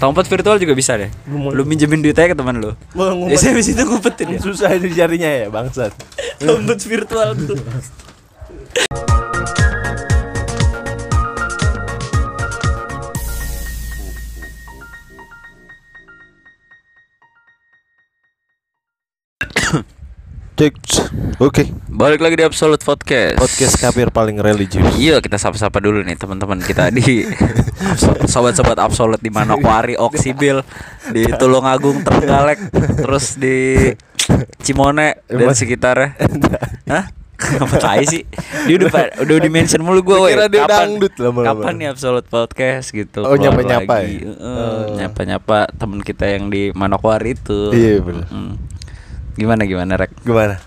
Tompet virtual juga bisa deh. Lu minjemin duit aja ke teman lu. Ngumpet. Biasanya habis itu ngumpetin ya. Susah itu jarinya ya bangsat. Tompet virtual tuh. Cek. Oke. Balik lagi di Absolute Podcast. Podcast kafir paling religius. Iya kita sapa-sapa dulu nih teman-teman kita di sobat-sobat Absolute di Manokwari, Oksibil, di Tulungagung, Trenggalek, terus di Cimone dan sekitarnya. Hah? Apa tai sih? Dia udah udah di mention mulu gue, weh. Kapan dangdut kapan nih Absolute Podcast gitu? Oh, nyapa-nyapa ya? Heeh, Oh. nyapa-nyapa temen kita yang di Manokwari itu. Iya, bener. Mm. Gimana gimana rek? Gimana?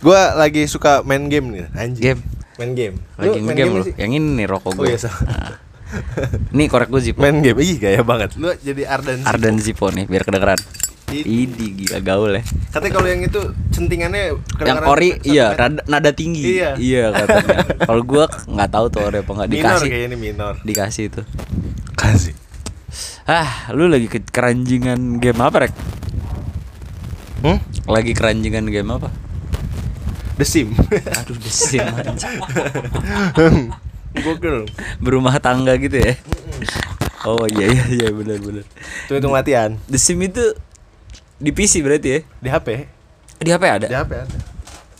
Gua lagi suka main game nih, anjing. Game. Main game. Lagi main game nggak lu. Yang ini nih rokok Oh gue. iya, salah. Nah. Nih korek gue Zippo. Main game. Ih, gaya banget. Lu jadi Ardan. Ardan Zippo nih biar kedengeran. Idi. Gila gaul ya. Katanya kalau yang itu centingannya Yang ori iya meter. nada, nada tinggi. Iya. katanya. Kalau gua nggak tahu tuh ori apa nggak minor dikasih. kayaknya ini minor. Dikasih itu. Kasih. Ah, lu lagi ke keranjingan game apa, Rek? Hmm? Lagi keranjingan game apa? The Sim. Aduh, desim anjing. Gokil. Berumah tangga gitu ya. Oh iya iya iya benar benar. Tuh hitung latihan The Sim itu di PC berarti ya? di HP. Di HP ada? Di HP ada.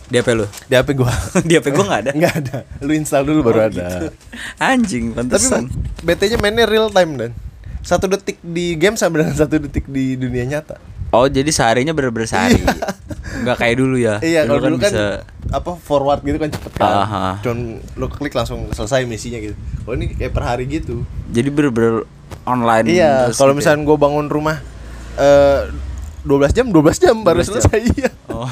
Di HP lu? Di HP gua. di HP gua nggak ada. Enggak ada. Lu install dulu baru ada. Anjing, Tapi pantesan. BT-nya mainnya real time dan satu detik di game sama dengan satu detik di dunia nyata. Oh, jadi seharinya bener-bener sehari. Enggak kayak dulu ya. Iya, kalau dulu kan, bisa apa forward gitu kan cepet kan. Ah. Cuman lu klik langsung selesai misinya gitu. Oh ini kayak per hari gitu. jadi bener-bener online. iya, kalau gitu ya? misalnya gua bangun rumah eh 12 jam, 12 jam baru 12 jam. selesai iya. Oh.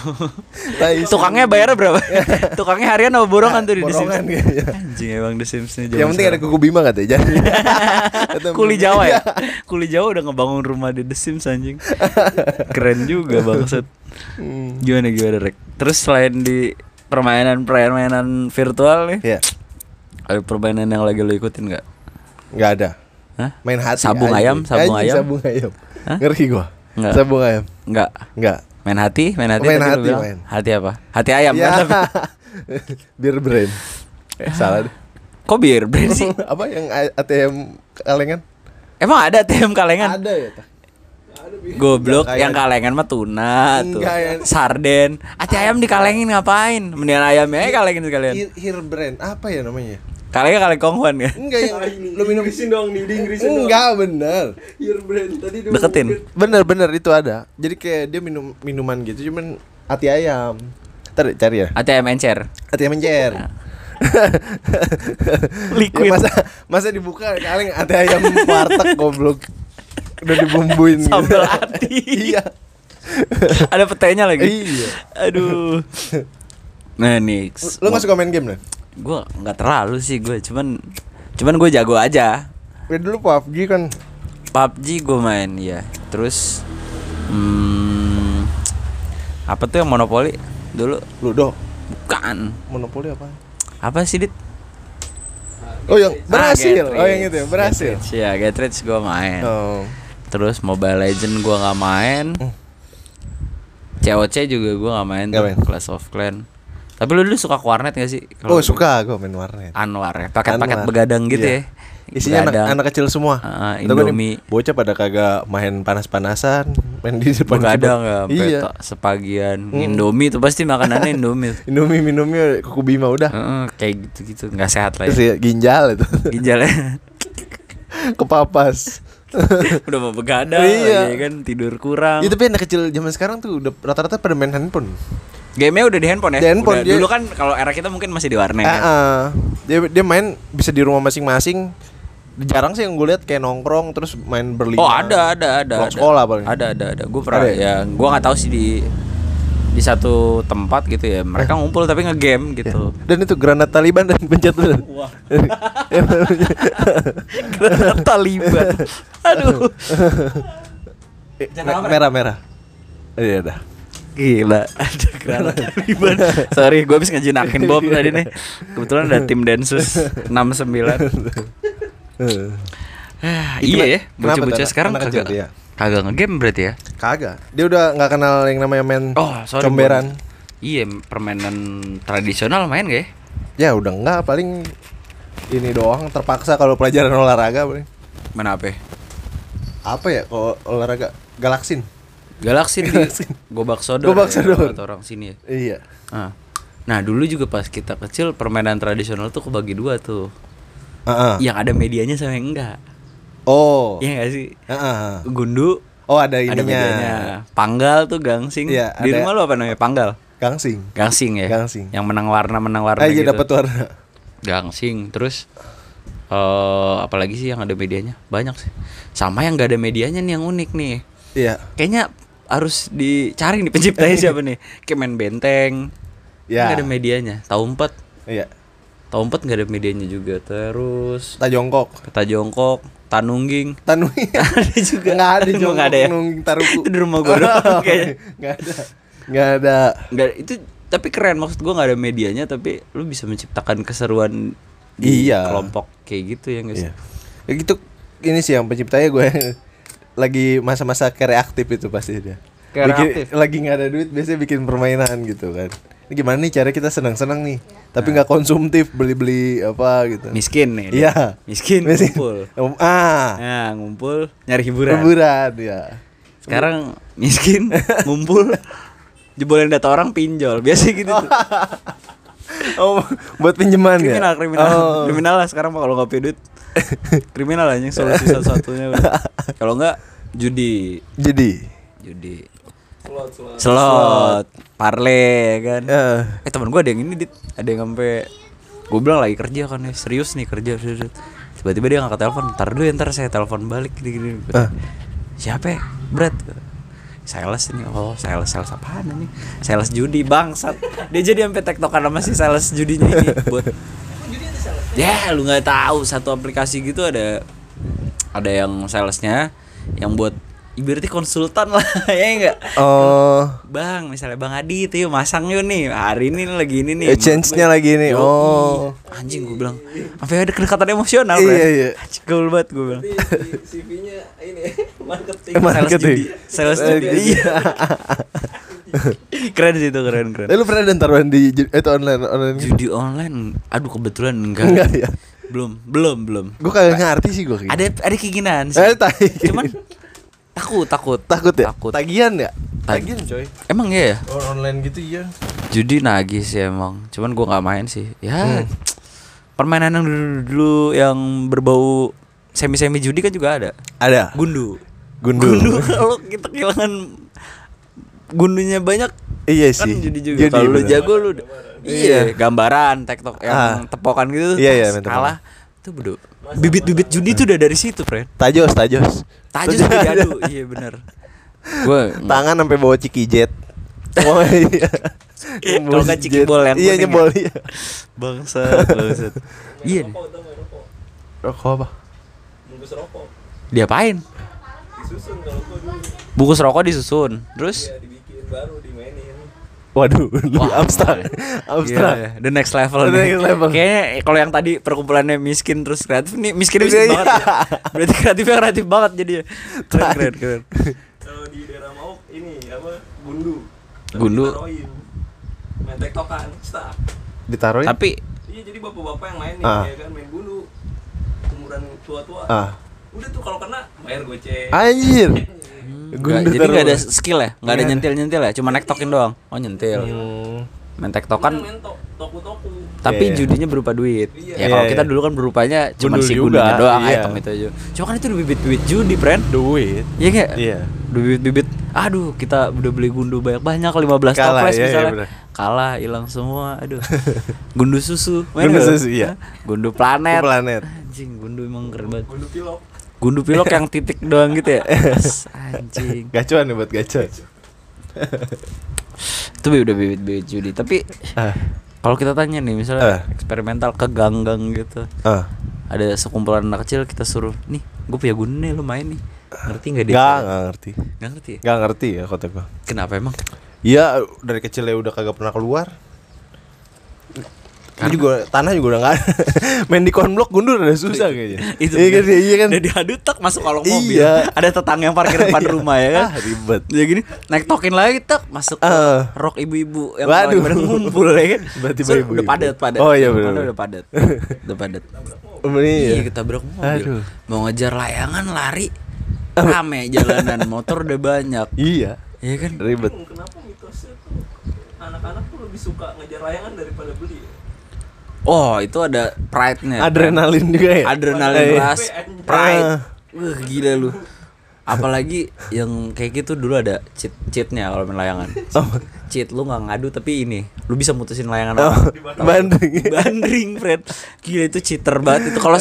Tukangnya bayarnya berapa? Tukangnya harian apa borongan tuh di The Sims? Borongan kayaknya. Anjing emang The Sims nih. Yang penting ada kuku bima katanya. Jadi. Kuli. Jawa ya? Iya. Kuli Jawa udah ngebangun rumah di The Sims anjing. Keren juga bangsat. Hmm. Gimana gimana Rek? Terus selain di permainan-permainan virtual nih, Iya. ada permainan yang lagi lo ikutin nggak? Nggak ada. Hah? Main hati. Sabung ayam, sabung Anjing, ayam. Sabung ayam. Hah? Ngeri gua. Sabung ayam. Nggak. Enggak. Main hati, main hati. Main hati, main. Hati apa? Hati ayam Ya. kan? Beer brain. Eh, salah deh. Kok biar brand sih? Apa yang ATM kalengan? Emang ada TM kalengan? Ada ya, tak? Goblok, Kayak- yang kalengan mah tuna tuh. Yang- Sarden. Ati ayam dikalengin ngapain? Mendingan ayamnya kalengin sekalian. Ear, ear brand. Apa ya namanya? Kalengnya kaleng konghuan kan? Enggak yang lu minum dong nih, di Inggrisin Enggak bener. Ear brand tadi dia Deketin. Bener bener itu ada. Jadi kayak dia minum minuman gitu cuman hati ayam. Ntar cari ya. Ati ayam encer. Hati ayam encer. Liquid. Ya, masa masa dibuka kaleng hati ayam warteg goblok. Udah dibumbuin gitu. Sambal hati. iya. Ada petainya lagi. Iya. Aduh. Nah nih, Lu gak suka main game, Nen? Gue nggak terlalu sih gue, cuman cuman gue jago aja. Ya dulu PUBG kan PUBG gue main ya. Terus hmm, apa tuh yang monopoli dulu? Ludo. Bukan. Monopoli apa? Apa sih dit? Oh yang berhasil. Ah, oh yang itu ya, berhasil. Get. Ya, Get Rich gue main. Oh. Terus Mobile Legend gue nggak main. Hmm. COC juga gue nggak main. Tuh, main. Clash of Clan. Tapi lu dulu suka ke warnet gak sih? Kalau Oh suka gue main warnet. Anwar ya, paket-paket begadang gitu Iya. ya. Isinya anak, Begadang. anak kecil semua. Tau gak nih, Indomie. bocah pada kagak main panas-panasan, main di depan begadang sampai Iya. sepagian. Indomie tuh pasti makanannya Indomie. Indomie minumnya kuku bima udah. Heeh, kayak gitu-gitu nggak sehat lah ya. ya, ginjal itu. Ginjalnya Kepapas. udah mau begadang, Iya. ya kan tidur kurang. Ya tapi anak kecil zaman sekarang tuh udah rata-rata pada main handphone. Game-nya udah di handphone ya. Di handphone, Udah- dia- Dulu kan kalau era kita mungkin masih di warnet. Kan? ah. Dia dia main bisa di rumah masing-masing. Jarang sih yang gue lihat kayak nongkrong terus main berlima. Oh ada ada ada. Pulang ada. sekolah paling. Ada ada ada. Gue pernah Ada ya? ya. Gue nggak tahu sih di di satu tempat gitu ya. Eh. Mereka ngumpul tapi ngegame gitu. Dan itu granat Taliban dan pencet. Wah. Granat Taliban. Aduh. merah merah. Iya dah. Gila, ada granat Taliban. Sorry, gue habis ngejinakin bom tadi nih. Kebetulan ada tim Densus 69. Ah, Itu iya ya, bocah-bocah sekarang kagak iya. kagak ngegame berarti ya. Kagak. Dia udah nggak kenal yang namanya main Oh, sorry. comberan. Bon. Iya, permainan tradisional main gak ya? Ya udah enggak paling ini doang terpaksa kalau pelajaran olahraga paling. Main apa? ya? Apa ya kalau olahraga galaksin? Galaxy di. Gobak Sodor. Gobak ya, Sodor. kata orang sini ya. Iya. Ah. Nah, dulu juga pas kita kecil permainan tradisional tuh kebagi dua tuh. Heeh. Yang ada medianya sama yang enggak. Oh. Iya gak sih? Heeh. Gundu Oh ada ada ininya. medianya. Panggal tuh gangsing. Iya, Di ada- rumah lu apa namanya? Panggal. Gangsing. Gangsing ya. Gangsing. Yang menang warna menang warna Ah iya gitu. dapat warna. Gangsing. Terus eh apalagi sih yang ada medianya? Banyak sih. Sama yang gak ada medianya nih yang unik nih. Iya. Kayaknya harus dicari nih penciptanya siapa nih? Kayak main benteng. Ya. Gak ada medianya. Tahu empat. Iya. Tahu empat gak ada medianya juga. Terus Tak jongkok. peta jongkok, tanungging. Tanu ada juga. Nggak ada Emang jongkok nggak ada ya? taruku. Itu di rumah gua doang kayaknya. Nggak ada. Nggak ada. Nggak, itu tapi keren maksud gua nggak ada medianya tapi lu bisa menciptakan keseruan di Iya. kelompok kayak gitu ya guys. Iya. Ya gitu ini sih yang penciptanya gue lagi masa-masa kreatif itu pasti dia. Kreatif. Bikin- lagi nggak ada duit biasanya bikin permainan gitu kan. Ini gimana nih cara kita senang-senang nih, tapi nggak konsumtif beli-beli apa gitu. Miskin nih. Iya. Miskin, Miskin. ngumpul. Um, ah, Nah, ngumpul nyari hiburan. hiburan ya. Sekarang miskin, ngumpul jebolin data orang pinjol. Biasa gitu tuh. Oh, buat pinjaman ya. kriminal, kriminal. Oh. Kriminal lah sekarang kalau nggak punya duit. kriminal aja solusi satu-satunya udah. Kalau nggak judi, Jadi, judi. Slot, slot. Slot, parle ya kan. ya. Eh teman gue ada yang ini dit, ada yang sampai gue bilang lagi kerja kan ya serius nih kerja serius. Tiba-tiba dia ngangkat telepon, ntar dulu ntar saya telepon balik gini-gini. Ah. Siapa ya? Berat. Sales ini, oh sales sales apaan nih? Sales judi bangsat. Dia jadi sampai tektokan sama si sales judinya ini buat. Ya lu nggak tahu satu aplikasi gitu ada ada yang salesnya yang buat ibaratnya konsultan lah ya enggak Oh, Bang, misalnya Bang Adi itu yuk masang yuk nih. Hari ini lagi ini nih. eh, change-nya lagi nih. Yoi. Oh. Anjing gue bilang. Sampai ada kedekatan emosional, Iya, iya. Anjing gaul banget gue bilang. Di CV-nya ini marketing. Emang- Sales Marketing. judi. Sales Eh, judi. iya. keren sih itu, keren, keren. Eh, lu pernah ada taruhan di itu online online gitu? Judi online. Aduh, kebetulan enggak. Enggak ya. Belum, belum, belum. Gue kagak ngerti sih gue. Ada ada keinginan sih. Eh, tai. Cuman takut, takut. takut ya? Takut. Tagihan ya? Tag- Tagihan coy. Emang iya ya? Oh, online gitu iya. Judi nagih sih emang. Cuman gua nggak main sih. Ya. Hmm. Permainan yang dulu, dulu yang berbau semi-semi judi kan juga ada. Ada. Gundu. Gundu. kalau kita kehilangan gundunya banyak Iya kan sih. judi juga. Jadi Kalau lu jago lu iya, Iya. gambaran, tektok yang Ah. tepokan gitu. Iya, iya, kalah. Itu bedo. Bibit-bibit judi tuh udah dari situ, friend. Tajos, tajos. Udah diadu. Iya bener Gue Tangan sampai bawa ciki jet. Oh iya. Kalau nggak ciki Jet. bol yang Iya nyebol ya? iya. bangsat, bangsat. Iya nih. Rokok, apa? Bungkus rokok. Diapain? Disusun kalau gua dulu. Bungkus rokok disusun. Terus Ya dibikin baru dimainin. Waduh, lu Wah. abstrak. Abstrak. Iya, the next level The nih. next level. Kayaknya kalau yang tadi perkumpulannya miskin terus kreatif nih miskinnya miskin Iya, banget ya. Berarti kreatifnya kreatif banget jadi. Keren keren keren. Kalau di daerah Mauk ini apa? Gundu. Tapi Gundu. ditaruhin. Main tektokan, stop. Ditaruhin. Tapi Iya jadi bapak-bapak yang main nih Ah. ya kan main gundu. Umuran tua-tua. Ah. Udah tuh kalau kena bayar goceng. Anjir. nggak- jadi nggak ada skill ya, nggak ada ada. nyentil nyentil ya, cuma nektokin doang. Oh nyentil. Hmm. Main Kan tektokan. Tapi Iya. judinya berupa duit. Iya. Ya kalau Iya, kita iya. dulu kan berupanya cuma si gundunya doang, iya. item itu aja. Cuma kan itu bibit-bibit judi, friend. Duit. Iya nggak? Iya. Bibit-bibit. Aduh, kita udah beli gundu banyak-banyak 15 Kalah, toples iya, iya, misalnya. bener. Kalah, hilang semua. Aduh. gundu susu. Gundu susu, iya. Gundu planet. Planet. Anjing, gundu emang keren banget. Gundu pilok. Gundu pilok yang titik doang gitu ya. Anjing. Gacuan nih buat gacuan. Itu udah bibit-bibit judi. Tapi Ah. kalau kita tanya nih misalnya Eh. eksperimental ke gang-gang gitu. Ah. Ada sekumpulan anak kecil kita suruh, "Nih, gue punya gundu nih, lu main nih." Ngerti nggak dia? Gak, gak ngerti. Nggak ngerti ya? Gak ngerti ya kota gua. Kenapa emang? Iya, dari kecil ya udah kagak pernah keluar. Ini juga tanah juga udah nggak ada. Main di konblok gundur udah susah kayaknya. itu iya kan, iya kan. udah diadu tak masuk kolong mobil Iya. ada tetangga yang parkir depan rumah ya kan Ah, ribet. ya gini naik token lagi tak masuk ke Ah. rok ibu-ibu yang Waduh. lagi pada ngumpul ya kan Berarti So, ibu-ibu. udah padat padat Oh, iya, bener. udah padat udah padat Ini iya ya. kita berok mobil Aduh. mau ngejar layangan lari rame jalanan motor udah banyak Iya, Iya kan ribet. Kenapa mitosnya tuh anak-anak tuh lebih suka ngejar layangan daripada beli? ya? Oh itu ada pride-nya. Adrenalin juga ya. adrenalin Eh, rush Ah. pride. Wah gila lu. Apalagi yang kayak gitu dulu ada cheat cheatnya kalau main layangan. Oh. cheat lu nggak ngadu tapi ini lu bisa mutusin layangan Oh, orang banding. bandring Fred. Gila itu cheater banget. Itu kalau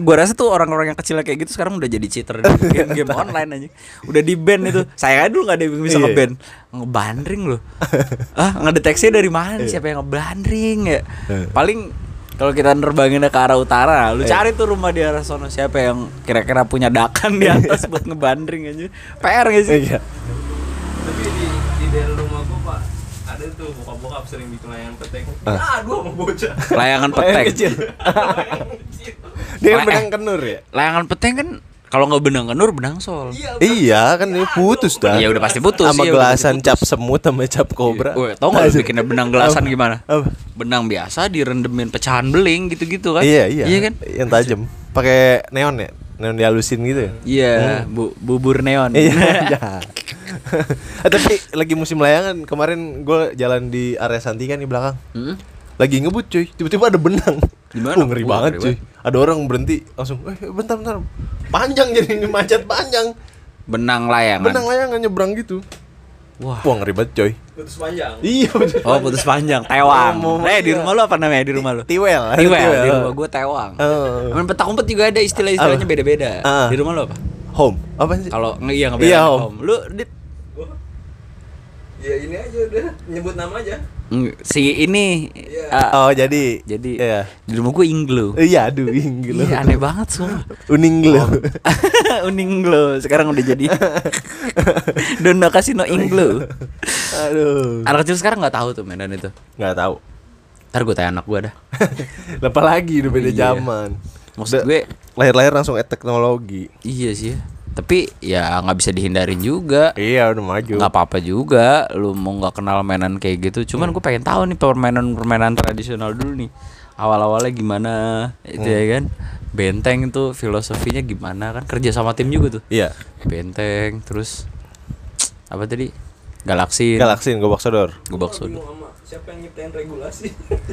gua rasa tuh orang-orang yang kecil kayak gitu sekarang udah jadi cheater di game-game online aja udah di ban itu. Saya dulu nggak ada yang bisa Iya. ngeban. Ngebandring lu. Ah ngedeteksi dari mana? Nih siapa yang ngebandring ya? Iya. paling kalau kita nerbanginnya ke arah utara, lu cari tuh rumah di arah sono siapa yang kira-kira punya dakan di atas buat ngebandring aja. PR gak sih? Iya. Tapi di di daerah rumah gua pak ada tuh bokap-bokap sering bikin layangan petek. Ah. Aduh mau bocah. Layangan petek. Layangan kecil. Dia Eh. benang kenur ya. Layangan petek kan kalau nggak benang kenur benang sol. Iya. Iya kan ini putus dah. Iya udah pasti putus. Sama iya, gelasan cap semut sama cap kobra. Woi, tau gak lu bikinnya benang gelasan gimana? Apa? Benang biasa direndemin pecahan beling gitu-gitu kan? Iya iya. Iya kan? Yang tajam. Pakai neon ya? Neon dihalusin gitu ya? Iya, bu bubur neon. Iya. iya. Eh, tapi lagi musim layangan kemarin gue jalan di area Santika nih belakang. Hmm? Lagi ngebut cuy, tiba-tiba ada benang. Di mana? Wah, ngeri Wah, banget ngeri cuy. Ada orang berhenti langsung, eh bentar bentar. Panjang jadi ini macet panjang. Benang layangan. Benang layangan nyebrang gitu. Wah. Wah ngeri banget coy. Putus panjang. Iya bener. Oh, putus panjang, tewang. Oh, eh, di iya. rumah lu apa namanya di rumah lu? Tiwel. Tiwel, di rumah gue tewang. Oh. Main petak umpet juga ada istilah-istilahnya beda-beda. Ah. Di rumah lu apa? Home. Apa sih? Kalau nge- iya Iya, ngebeda Om. home. Lu dit Gua Ya ini aja udah nyebut nama aja. Mm, si ini Iya. ah, Oh jadi jadi di rumah gue inglo. Iya aduh inggil Iya, aneh banget semua. Uning lo. Uninglo sekarang udah jadi Dona Kasino Inglo. Aduh. Anak kecil sekarang nggak tahu tuh mainan itu. Nggak tahu. Ntar gue tanya anak gue dah. Apa lagi udah beda Iya. zaman. Maksud gue lahir-lahir langsung at teknologi. iya sih. Tapi ya nggak bisa dihindarin juga. Iya udah maju. nggak apa-apa juga lu mau nggak kenal mainan kayak gitu cuman gue pengen tahu nih permainan permainan tradisional dulu nih awal-awalnya gimana itu ya kan benteng itu filosofinya gimana kan kerja sama tim juga tuh Iya. benteng terus apa tadi galaksin Galaksin gobak sodor. gobak Gua sodor siapa yang nyiptain regulasi.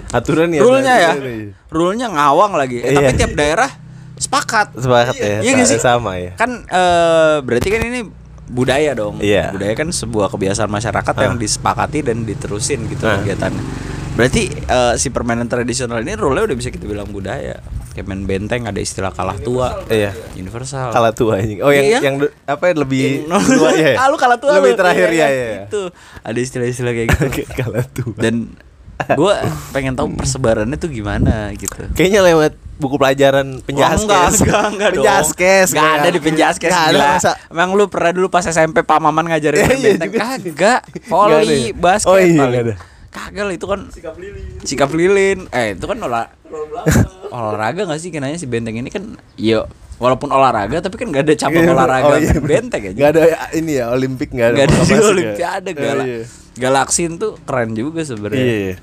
Aturan ya. rule-nya ya aturan ya. rule-nya ngawang lagi eh, tapi Iya. tiap daerah sepakat Sepakat ya. Iya sih? Sama ya. kan eh, berarti kan ini budaya dong Iya. budaya kan sebuah kebiasaan masyarakat yang Ah. disepakati dan diterusin gitu Ah. kegiatannya berarti eh, si permainan tradisional ini rule udah bisa kita bilang budaya kayak main benteng ada istilah kalah tua Iya. universal Kalah tua anjing. Oh yang Iya. yang apa ya, lebih Yang- tua ya. ah kalah tua Lebih terakhir Iya, ya iya, ya. itu ada istilah-istilah kayak gitu Kalah tua. dan gue pengen tahu persebarannya tuh gimana gitu Kayaknya lewat buku pelajaran penjaskes. Oh, enggak, enggak, enggak dong. Penjaskes. Enggak ada di penjaskes Enggak ada gila. masa. Emang lu pernah dulu pas SMP Pak Maman ngajarin Iya, main iya benteng? Kagak. Volley, ya? basket Oh, iya, paling. nggak ada. Kagak lah itu kan Sikap lilin. sikap lilin. Eh, itu kan olah, olahraga gak sih kenanya si benteng ini kan ya walaupun olahraga tapi kan gak ada cabang Iya, olahraga oh, iya, benteng aja. Nggak ada ini ya Olimpik nggak ada. Gak ada juga masuk ya. olimpiade Iya, galak. iya. Galaksin tuh keren juga sebenarnya. Iya. iya.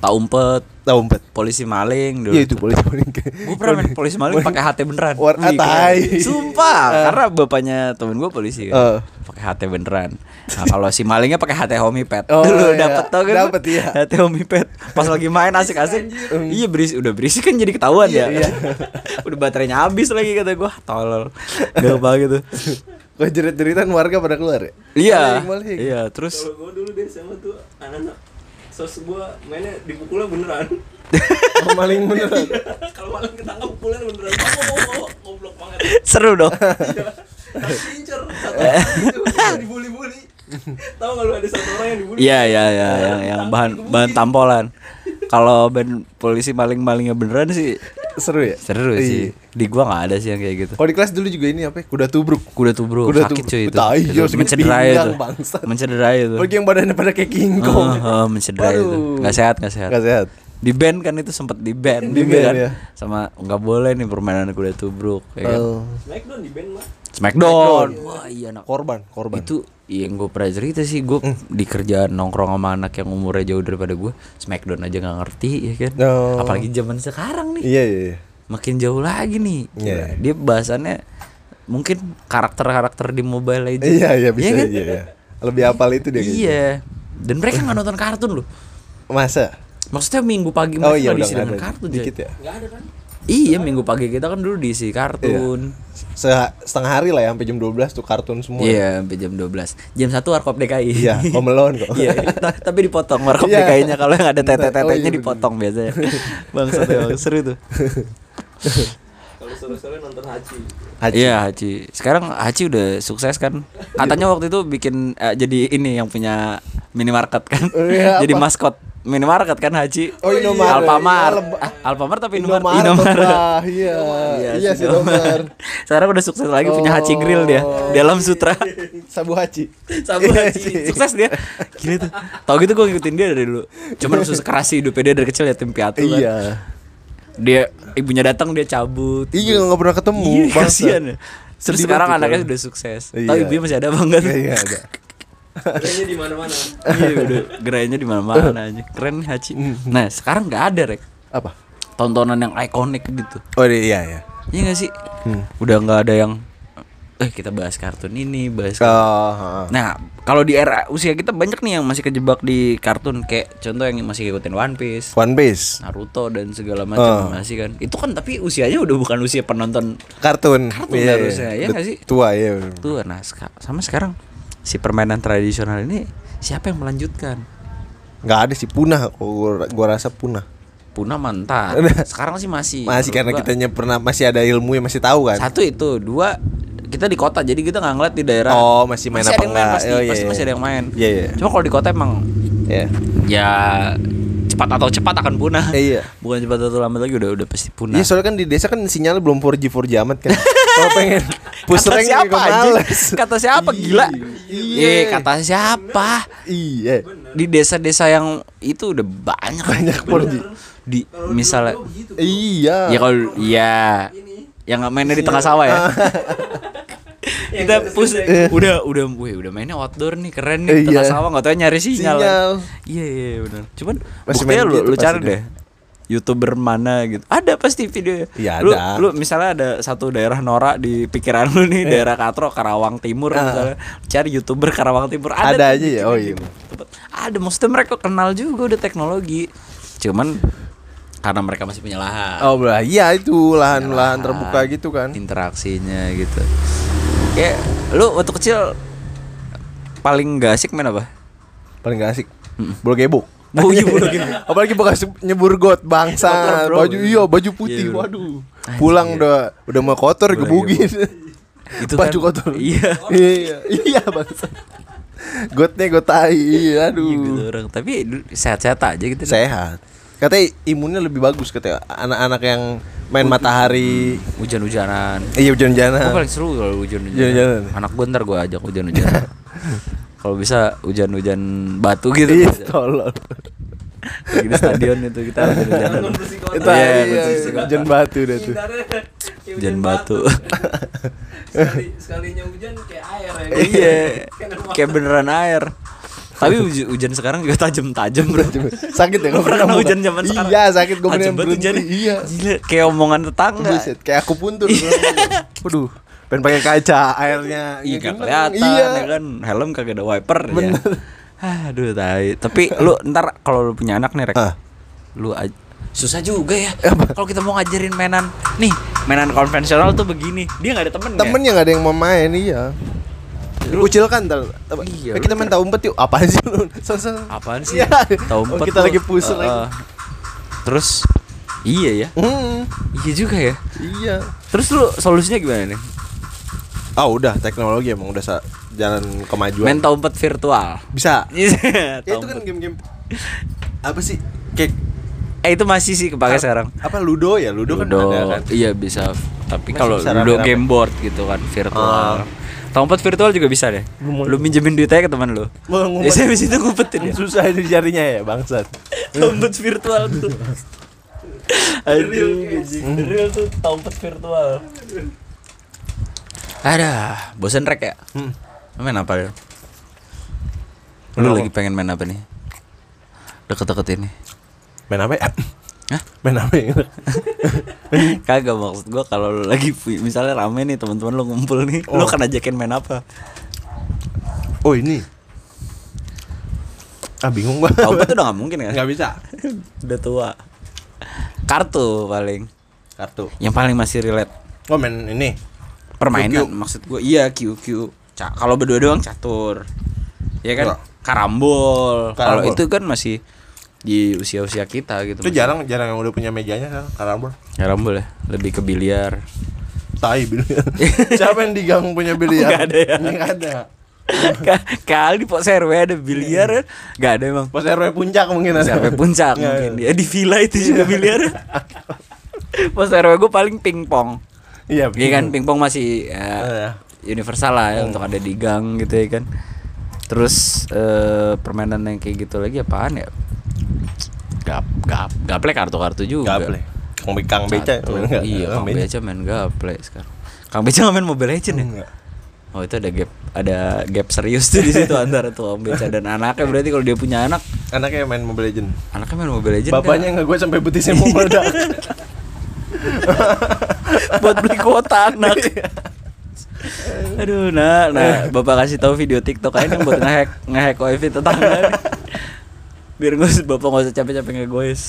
Tak umpet, Tahu umpet. polisi maling dulu. Iya itu polisi polisi. Gue pernah main polisi maling pakai HT beneran. War- Wih, atai. Sumpah, Eh. karena bapaknya temen gue polisi kan. Eh. Pakai HT beneran. Nah, kalau si malingnya pakai HT Homipet. Oh, Dulu iya. dapet tau kan? Dapet, iya. HT Homipet. Pas lagi main asik-asik. iya berisik, udah berisik kan jadi ketahuan ya. Iya, iya. udah baterainya habis lagi kata gue. Tolol. Gak apa gitu. Kok jerit-jeritan warga pada keluar ya? Iya. Maling, maling. Iya, terus Kalau gue dulu deh sama tuh anak-anak sos gue mainnya dipukulnya beneran. Oh, maling beneran. Kalau maling ketangkap pukulan beneran. Oh, oh, oh, goblok banget. seru dong. Incer satu orang itu yang dibully-bully. Tahu nggak lu ada satu orang yang dibully? Iya iya iya yang yang bahan bahan tampolan. Kalau band polisi maling-malingnya beneran sih Seru ya? seru Iya. sih. Di gua nggak ada sih yang kayak gitu. Kalau di kelas dulu juga ini apa? ya? Kuda tubruk. Kuda tubruk Kuda sakit tubruk. cuy itu. Tai, Itu segede mencederai itu. Mencederai itu. Bagi yang badannya pada kayak King Kong. Heeh, heeh, mencederai itu. Nggak sehat, nggak sehat. Gak sehat. Di band kan itu sempet di band Di juga ban, kan ya. sama nggak boleh nih permainan udah tubruk ya kan? Oh. Smackdown di band mah. Smackdown wah iya nak korban korban itu yang gue pernah cerita sih gue di kerjaan nongkrong sama anak yang umurnya jauh daripada gue Smackdown aja nggak ngerti ya kan Oh. apalagi zaman sekarang nih iya iya iya. makin jauh lagi nih Iya. dia bahasannya mungkin karakter-karakter di Mobile Legends iya iya bisa kan? iya, iya. lebih apal itu dia kayaknya. iya dan mereka nggak nonton kartun loh masa maksudnya minggu pagi oh iya udah diisi dengan ada kartun dikit ya Enggak ada kan? iya minggu pagi kita kan dulu diisi kartun Se- setengah hari lah ya sampai jam 12 tuh kartun semua iya sampai jam 12 jam 1 warkop DKI iya Home Alone kok Iya, ta- tapi dipotong warkop Iya. DKI-nya kalau yang ada Oh, iya, tete-tetenya bener. dipotong biasanya. Bangsat ya, seru tuh. Kalau sore-sore nonton Haji. Haji. Iya, Haji. Sekarang Haji udah sukses kan? Katanya waktu itu bikin eh, jadi ini yang punya minimarket kan. Oh, iya, jadi apa? maskot minimarket kan Haji. Oh, Indomaret. Alfamart. Iya, leb- Ah, Alfamart tapi Indomaret, Indomaret. lah, iya iya sih Indomaret Sekarang udah sukses lagi punya Haji Grill dia di alam sutra. Sabu Haji Sabu Iya Haji. Sukses dia. Gila tuh. Tau gitu gue ngikutin dia dari dulu. Cuman khusus keras sih hidupnya dia dari kecil ya tim piatu kan. iya Dia ibunya datang dia cabut. iya nggak pernah ketemu Iya, kasihan ya. Terus sekarang anaknya sudah sukses. Iya. Tahu ibunya masih ada enggak tuh? iya ada Kayaknya di mana-mana. Iya, udah gerainya di mana-mana aja. Keren nih Haji. Nah, sekarang nggak ada, Rek. apa Tontonan yang ikonik gitu. oh iya iya Iya gak sih? Hmm. Udah nggak ada yang eh kita bahas kartun ini, bahas kartun. oh heeh. Nah, kalau di era usia kita banyak nih yang masih kejebak di kartun kayak contoh yang masih ngikutin One Piece, One Piece Naruto dan segala macam Oh. masih kan. Itu kan tapi usianya udah bukan usia penonton kartun Kartun harusnya, iya Bet- nggak sih? tua ya bener. tuh. Nah, seka- sama sekarang si permainan tradisional ini siapa yang melanjutkan? nggak ada sih punah gua, gua rasa punah Punah mantan. Sekarang sih masih. masih karena gua, kitanya pernah masih ada ilmu yang masih tahu kan Satu itu, dua kita di kota jadi kita nggak ngeliat di daerah. Oh, masih main ada apa yang main enggak? pasti, Oh, iya, pasti iya. masih ada yang main. Iya, iya. Cuma kalau di kota emang ya ya cepat atau cepat akan punah. Eh, iya. Bukan cepat atau lambat lagi udah udah pasti punah. Iya soalnya kan di desa kan sinyalnya belum 4G 4G amat kan. Kalau pengen push kata siapa males. Kata siapa gila? Iya. Eh, kata siapa? Iya. Di desa-desa yang itu udah banyak Banyak 4G. Di misalnya Iya. Ya kalau iya yang nggak mainnya di tengah sawah ya. kita push udah udah wih, udah mainnya outdoor nih keren nih Iya. tengah sawah nggak tahu nyari sinyal. Sinyal. Iya iya benar. Cuman Masih buktinya lu gitu lu cari deh. YouTuber mana gitu. Ada pasti video. Iya, lu, ada. Lu misalnya ada satu daerah norak di pikiran lu nih, daerah Katro, Karawang Timur. Ah. misalnya. Cari YouTuber Karawang Timur ada. Ada aja ya? Oh, iya. gitu. Ada maksudnya mereka kenal juga udah teknologi. Cuman karena mereka masih punya lahan. Oh, belah. Iya itu lahan-lahan Lahan. terbuka gitu kan. interaksinya gitu kayak lu waktu kecil paling gak asik main apa Paling gak asik. Bola gebok. Oh iya, bola gebok. Apalagi bekas nyebur got bangsa. Baju iya, baju putih. Iya, bro. Waduh. Pulang iya. udah udah mau kotor Bola gebugin. Itu baju kan- kotor. iya iya, iya bangsa. Gotnya got tai. Iya, aduh. Iya gitu orang tapi sehat-sehat aja gitu Sehat. Katanya imunnya lebih bagus katanya anak-anak yang main matahari. hujan-hujanan Iya gue hujan-hujanan. paling seru kalau hujan-hujanan Hujan-hujanan. anak gue ntar gue ajak hujan-hujanan kalau bisa hujan-hujan batu gitu Iya, tolol. Lagi di stadion itu kita hujan-hujanan. Itu Iya, iya, hujan batu deh tuh. Hujan batu Sekali, sekalinya hujan kayak air ya. iya Kayak beneran air tapi hujan, hujan sekarang juga tajam-tajam bro Sakit ya Gak pernah ngomong. hujan zaman sekarang Iya, sakit gue Tajam berhenti. hujannya. Iya. Gila, kayak omongan tetangga Buset, kayak aku pun tuh. Waduh, pengen pakai kaca airnya. Iya Ya gak kelihatan Iya. ya kan Helm kagak ada wiper ya Aduh tai Tapi lu ntar kalau lu punya anak nih Rek Ah. Lu Susah juga ya Kalau kita mau ngajarin mainan Nih mainan konvensional tuh begini Dia gak ada temen ya? Temennya gak ada yang mau main, iya. Kucil kan ntar. Iya, Eh, kita main tahu umpet yuk. Apaan sih lu? So, so. Apaan sih? Iya. Tahu Oh, empat kita tuh. lagi puser Uh, lagi. uh. Terus Iya ya Hmm, Iya juga ya iya. Terus lu solusinya gimana nih? Ah udah teknologi emang udah sa- jalan kemajuan. Main empat virtual Bisa. Iya, Ya, itu kan game-game apa sih? Kayak Eh itu masih sih kepake sekarang apa Ludo ya? Ludo, kan Ludo, ada kan. Iya bisa Tapi Masih kalau bisa Ludo rame-rame. game board gitu kan Virtual Ah. Tahu empat virtual juga bisa deh Lu minjemin duit aja ke teman lu. Biasanya habis itu ngumpetin ya Susah itu jarinya ya bangsat. Tompet virtual tuh. Anjing. Real tuh tompet virtual. Ada, bosan rek ya? Hmm. Lu Main apa ya? Lu Main apa? lagi pengen main apa nih? Deket-deket ini. Main apa ya? Hah? Main apa ya? Kagak maksud gua kalau lu lagi misalnya rame nih teman-teman lu ngumpul nih, lu Oh. kan ajakin main apa? Oh ini. Ah bingung gua. Tuh udah gak mungkin kan? Nggak bisa. udah tua. Kartu paling. Kartu. Yang paling masih relate. Oh main ini. Permainan QQ. maksud gue iya QQ Ca- kalau berdua doang catur ya kan Enggak. karambol kalau Karambol. itu kan masih di usia-usia kita gitu Itu masih. jarang jarang yang udah punya mejanya kan karambol. karambol ya lebih ke biliar Tai biliar. Siapa yang di gang punya biliar? Nggak ada ya? Nggak ada. Ka- kali di pos RW ada biliar ya nggak ada emang Pos RW puncak mungkin ada. sampai puncak mungkin ya di villa itu juga biliar pos RW gue paling pingpong Iya, Iya kan pingpong masih ya, Iya. universal lah ya untuk ada di gang gitu ya kan. Terus eh, permainan yang kayak gitu lagi apaan ya? Gap gap gaple kartu-kartu juga. Gaple. Kang Kang Beca. Main? Iya, Kang Beca. Main gaple sekarang. Kang Beca main Mobile Legend ya? Enggak. Oh itu ada gap ada gap serius tuh di situ antara tuh Kang Beca dan anaknya berarti kalau dia punya anak Anaknya main Mobile Legend. anaknya main Mobile Legend Bapaknya nggak gue sampai betisnya mau meledak. buat beli kuota anak. Aduh, nah, nah, bapak kasih tahu video TikTok aja yang buat ngehack ngehack wifi tetangga. Biar nggak usah- bapak nggak usah capek-capek ngegoes.